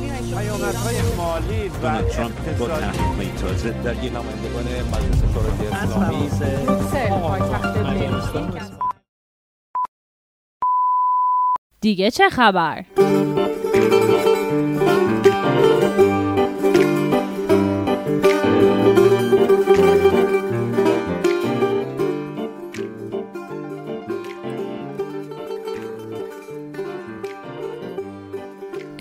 پیامدهای مالی و ترامپ با تحریم تازه در یک نمایندگان مجلس شورای اسلامی دیگه چه خبر؟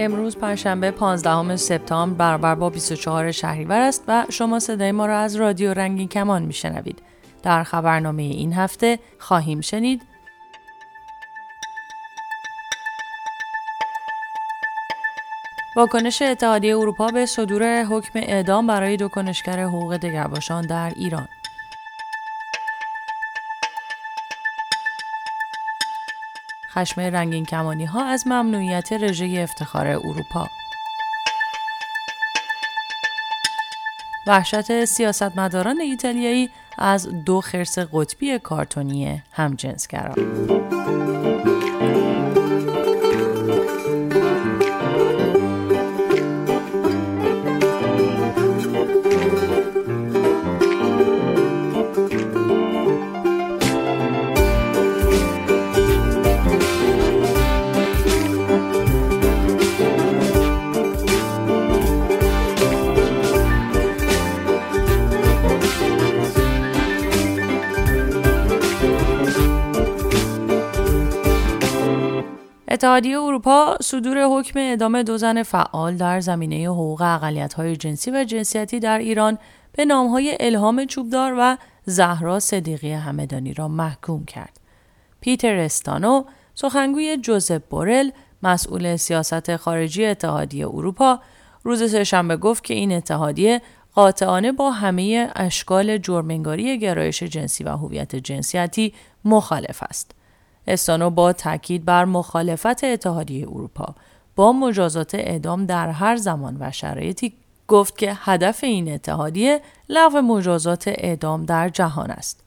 امروز پنجشنبه 15 سپتامبر برابر با 24 شهریور است و شما صدای ما را از رادیو رنگین کمان میشنوید. در خبرنامه این هفته خواهیم شنید واکنش اتحادیه اروپا به صدور حکم اعدام برای دو کنشگر حقوق دگرباشان در ایران خشم رنگین کمانی ها از ممنوعیت رژه افتخار اروپا. وحشت سیاستمداران ایتالیایی از دو خرس قطبی کارتونی همجنسگرا. اتحادیه اروپا صدور حکم اعدام دو زن فعال در زمینه حقوق اقلیت‌های جنسی و جنسیتی در ایران به نامهای الهام چوبدار و زهرا صدیقی همدانی را محکوم کرد. پیتر استانو، سخنگوی جوزپ بورل، مسئول سیاست خارجی اتحادیه اروپا، روز سهشنبه گفت که این اتحادیه قاطعانه با همه اشکال جرمنگاری گرایش جنسی و هویت جنسیتی مخالف است. استانو با تاکید بر مخالفت اتحادیه اروپا با مجازات اعدام در هر زمان و شرایطی گفت که هدف این اتحادیه لغو مجازات اعدام در جهان است.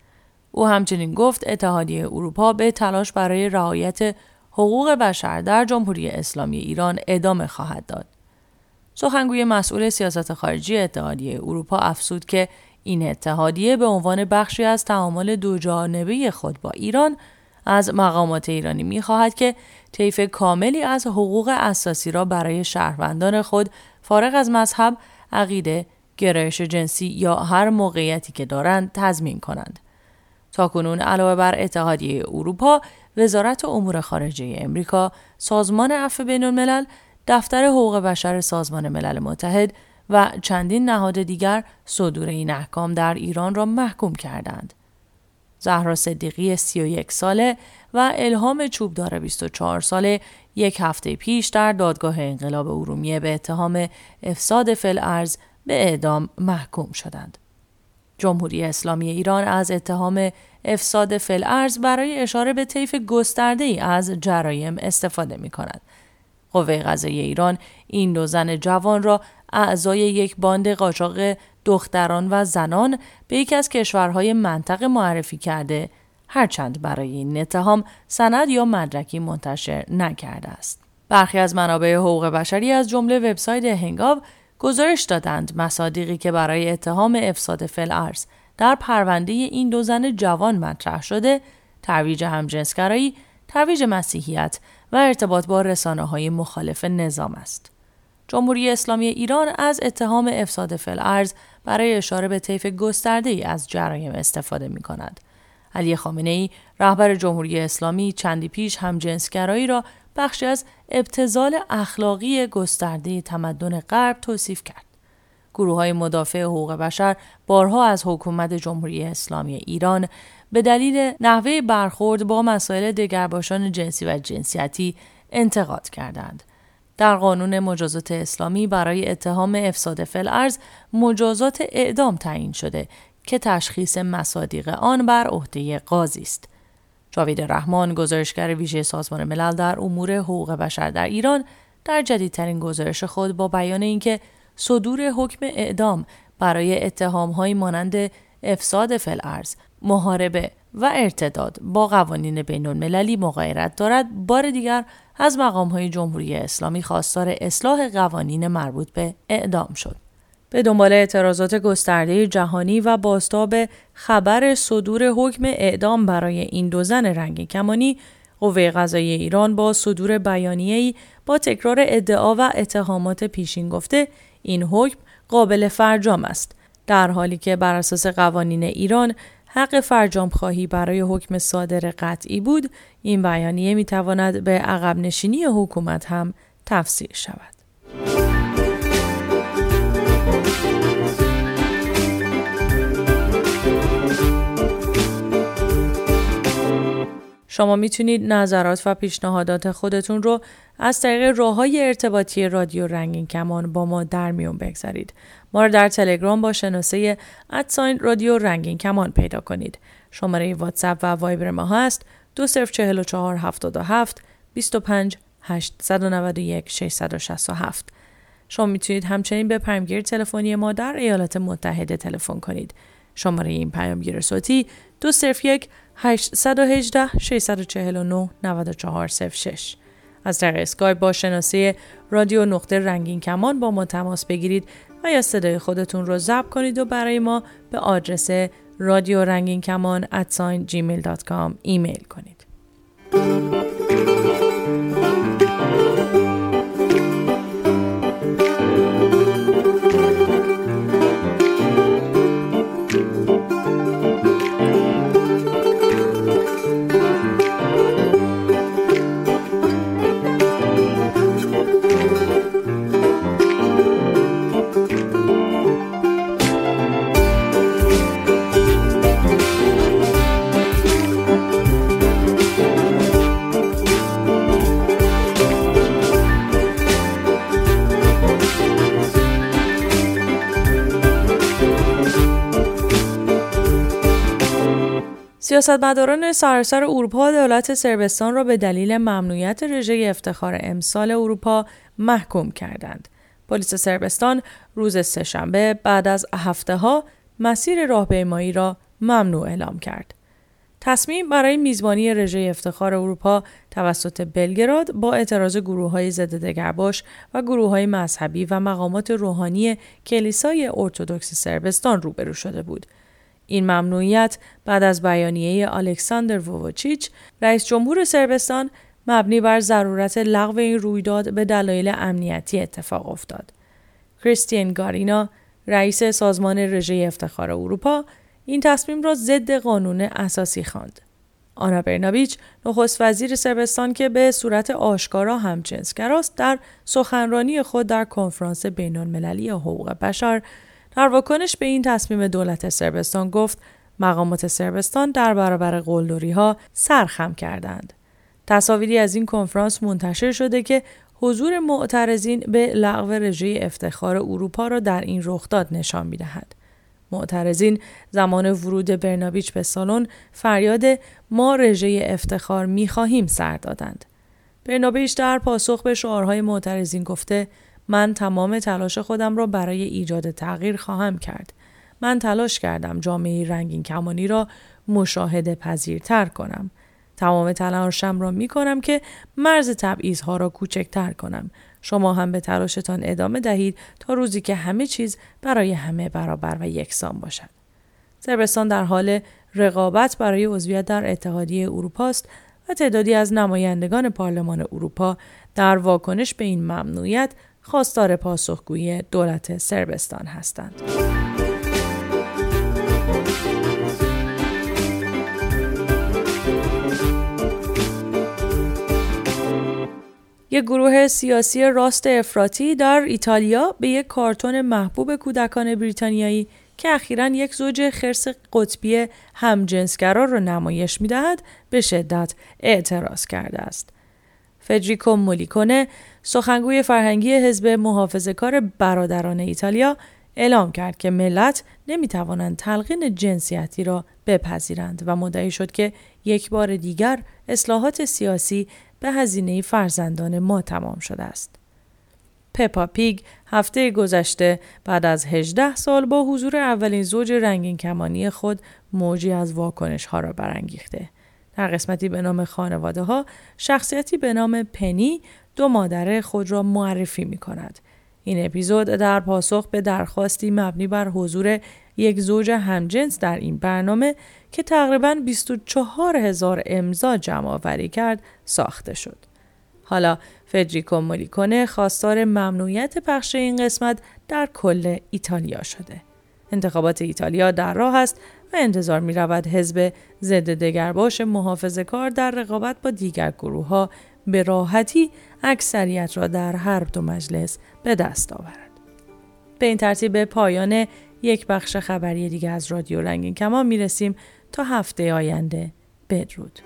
او همچنین گفت اتحادیه اروپا به تلاش برای رعایت حقوق بشر در جمهوری اسلامی ایران ادامه خواهد داد. سخنگوی مسئول سیاست خارجی اتحادیه اروپا افزود که این اتحادیه به عنوان بخشی از تعامل دوجانبه خود با ایران از مقامات ایرانی می‌خواهد که طیف کاملی از حقوق اساسی را برای شهروندان خود فارغ از مذهب، عقیده، گرایش جنسی یا هر موقعیتی که دارند تضمین کنند. تاکنون علاوه بر اتحادیه اروپا، وزارت امور خارجه امریکا، سازمان عفو بین الملل، دفتر حقوق بشر سازمان ملل متحد و چندین نهاد دیگر صدور این احکام در ایران را محکوم کردند. زهرا صدیقی 31 ساله و الهام چوبدار 24 ساله یک هفته پیش در دادگاه انقلاب ارومیه به اتهام افساد فل ارز به اعدام محکوم شدند. جمهوری اسلامی ایران از اتهام افساد فل ارز برای اشاره به طیف گسترده ای از جرایم استفاده می کند. قوه قضایی ایران این دو زن جوان را اعضای یک باند قاچاق دختران و زنان به یکی از کشورهای منطقه معرفی کرده هرچند برای این اتهام سند یا مدرکی منتشر نکرده است. برخی از منابع حقوق بشری از جمله وبسایت هنگاو گزارش دادند مصادیقی که برای اتهام افساد فل ارز در پرونده این دو زن جوان مطرح شده ترویج همجنسگرایی، ترویج مسیحیت و ارتباط با رسانه های مخالف نظام است. جمهوری اسلامی ایران از اتهام افساد فل ارز برای اشاره به طیف گسترده ای از جرایم استفاده می کند. علی خامنه ای رهبر جمهوری اسلامی چندی پیش هم جنسگرایی را بخشی از ابتزال اخلاقی گسترده تمدن غرب توصیف کرد. گروه های مدافع حقوق بشر بارها از حکومت جمهوری اسلامی ایران به دلیل نحوه برخورد با مسائل دگرباشان جنسی و جنسیتی انتقاد کردند. در قانون مجازات اسلامی برای اتهام افساد فل ارز مجازات اعدام تعیین شده که تشخیص مصادیق آن بر عهده قاضی است. جاوید رحمان گزارشگر ویژه سازمان ملل در امور حقوق بشر در ایران در جدیدترین گزارش خود با بیان اینکه صدور حکم اعدام برای اتهامهایی مانند افساد فل ارز، محاربه و ارتداد با قوانین بین المللی مغایرت دارد بار دیگر از مقام های جمهوری اسلامی خواستار اصلاح قوانین مربوط به اعدام شد. به دنبال اعتراضات گسترده جهانی و باستاب خبر صدور حکم اعدام برای این دو زن رنگین کمانی قوه قضایی ایران با صدور بیانیه‌ای با تکرار ادعا و اتهامات پیشین گفته این حکم قابل فرجام است در حالی که بر اساس قوانین ایران حق فرجام خواهی برای حکم صادر قطعی بود این بیانیه می تواند به عقب نشینی حکومت هم تفسیر شود. شما می‌تونید نظرات و پیشنهادات خودتون رو از طریق راه های ارتباطی رادیو رنگین کمان با ما در میون بگذارید. ما رو در تلگرام با شناسه ادساین رادیو رنگین کمان پیدا کنید. شماره واتساپ و وایبر ما هست 204477 25 891 667. شما می‌تونید همچنین به پیامگیر تلفنی ما در ایالات متحده تلفن کنید. شماره این پیامگیر صوتی 201 818 649 9406 از طریق اسکایپ با شناسه رادیو نقطه رنگین کمان با ما تماس بگیرید و یا صدای خودتون رو ضبط کنید و برای ما به آدرس رادیو رنگین کمان ایمیل کنید. سیاستمداران سراسر اروپا دولت سربستان را به دلیل ممنوعیت رژه افتخار امسال اروپا محکوم کردند. پلیس سربستان روز سهشنبه بعد از هفته ها مسیر راهپیمایی را ممنوع اعلام کرد. تصمیم برای میزبانی رژه افتخار اروپا توسط بلگراد با اعتراض گروه های ضد دگرباش و گروه های مذهبی و مقامات روحانی کلیسای ارتودکس سربستان روبرو شده بود. این ممنوعیت بعد از بیانیه الکساندر ووچیچ رئیس جمهور سربستان مبنی بر ضرورت لغو این رویداد به دلایل امنیتی اتفاق افتاد. کریستین گارینا رئیس سازمان رژه افتخار اروپا این تصمیم را ضد قانون اساسی خواند. آنا برناویچ نخست وزیر سربستان که به صورت آشکارا هم جنسگراست در سخنرانی خود در کنفرانس بین المللی حقوق بشر در واکنش به این تصمیم دولت سربستان گفت مقامات سربستان در برابر قلدری ها سرخم کردند. تصاویری از این کنفرانس منتشر شده که حضور معترضین به لغو رژه افتخار اروپا را در این رخداد نشان می‌دهد. معترضین زمان ورود برناویچ به سالن فریاد ما رژه افتخار می‌خواهیم سر دادند. برنابیچ در پاسخ به شعارهای معترضین گفته من تمام تلاش خودم را برای ایجاد تغییر خواهم کرد. من تلاش کردم جامعه رنگین کمانی را مشاهده پذیرتر کنم. تمام تلاشم را می کنم که مرز تبعیض ها را کوچکتر کنم. شما هم به تلاشتان ادامه دهید تا روزی که همه چیز برای همه برابر و یکسان باشد. سربستان در حال رقابت برای عضویت در اتحادیه اروپا است و تعدادی از نمایندگان پارلمان اروپا در واکنش به این ممنوعیت خواستار پاسخگویی دولت سربستان هستند. یک گروه سیاسی راست افراطی در ایتالیا به یک کارتون محبوب کودکان بریتانیایی که اخیرا یک زوج خرس قطبی همجنسگرا را نمایش می‌دهد به شدت اعتراض کرده است. فدریکو مولیکونه سخنگوی فرهنگی حزب محافظه کار برادران ایتالیا اعلام کرد که ملت نمی توانند تلقین جنسیتی را بپذیرند و مدعی شد که یک بار دیگر اصلاحات سیاسی به هزینه فرزندان ما تمام شده است. پپا پیگ هفته گذشته بعد از 18 سال با حضور اولین زوج رنگین کمانی خود موجی از واکنش ها را برانگیخته. در قسمتی به نام خانواده ها شخصیتی به نام پنی دو مادر خود را معرفی می کند. این اپیزود در پاسخ به درخواستی مبنی بر حضور یک زوج همجنس در این برنامه که تقریبا 24 هزار امضا جمع آوری کرد ساخته شد. حالا فدریکو مولیکونه خواستار ممنوعیت پخش این قسمت در کل ایتالیا شده. انتخابات ایتالیا در راه است و انتظار می رود حزب ضد دگرباش محافظه کار در رقابت با دیگر گروه ها به راحتی اکثریت را در هر دو مجلس به دست آورد. به این ترتیب به پایان یک بخش خبری دیگه از رادیو رنگین کمان می رسیم تا هفته آینده بدرود.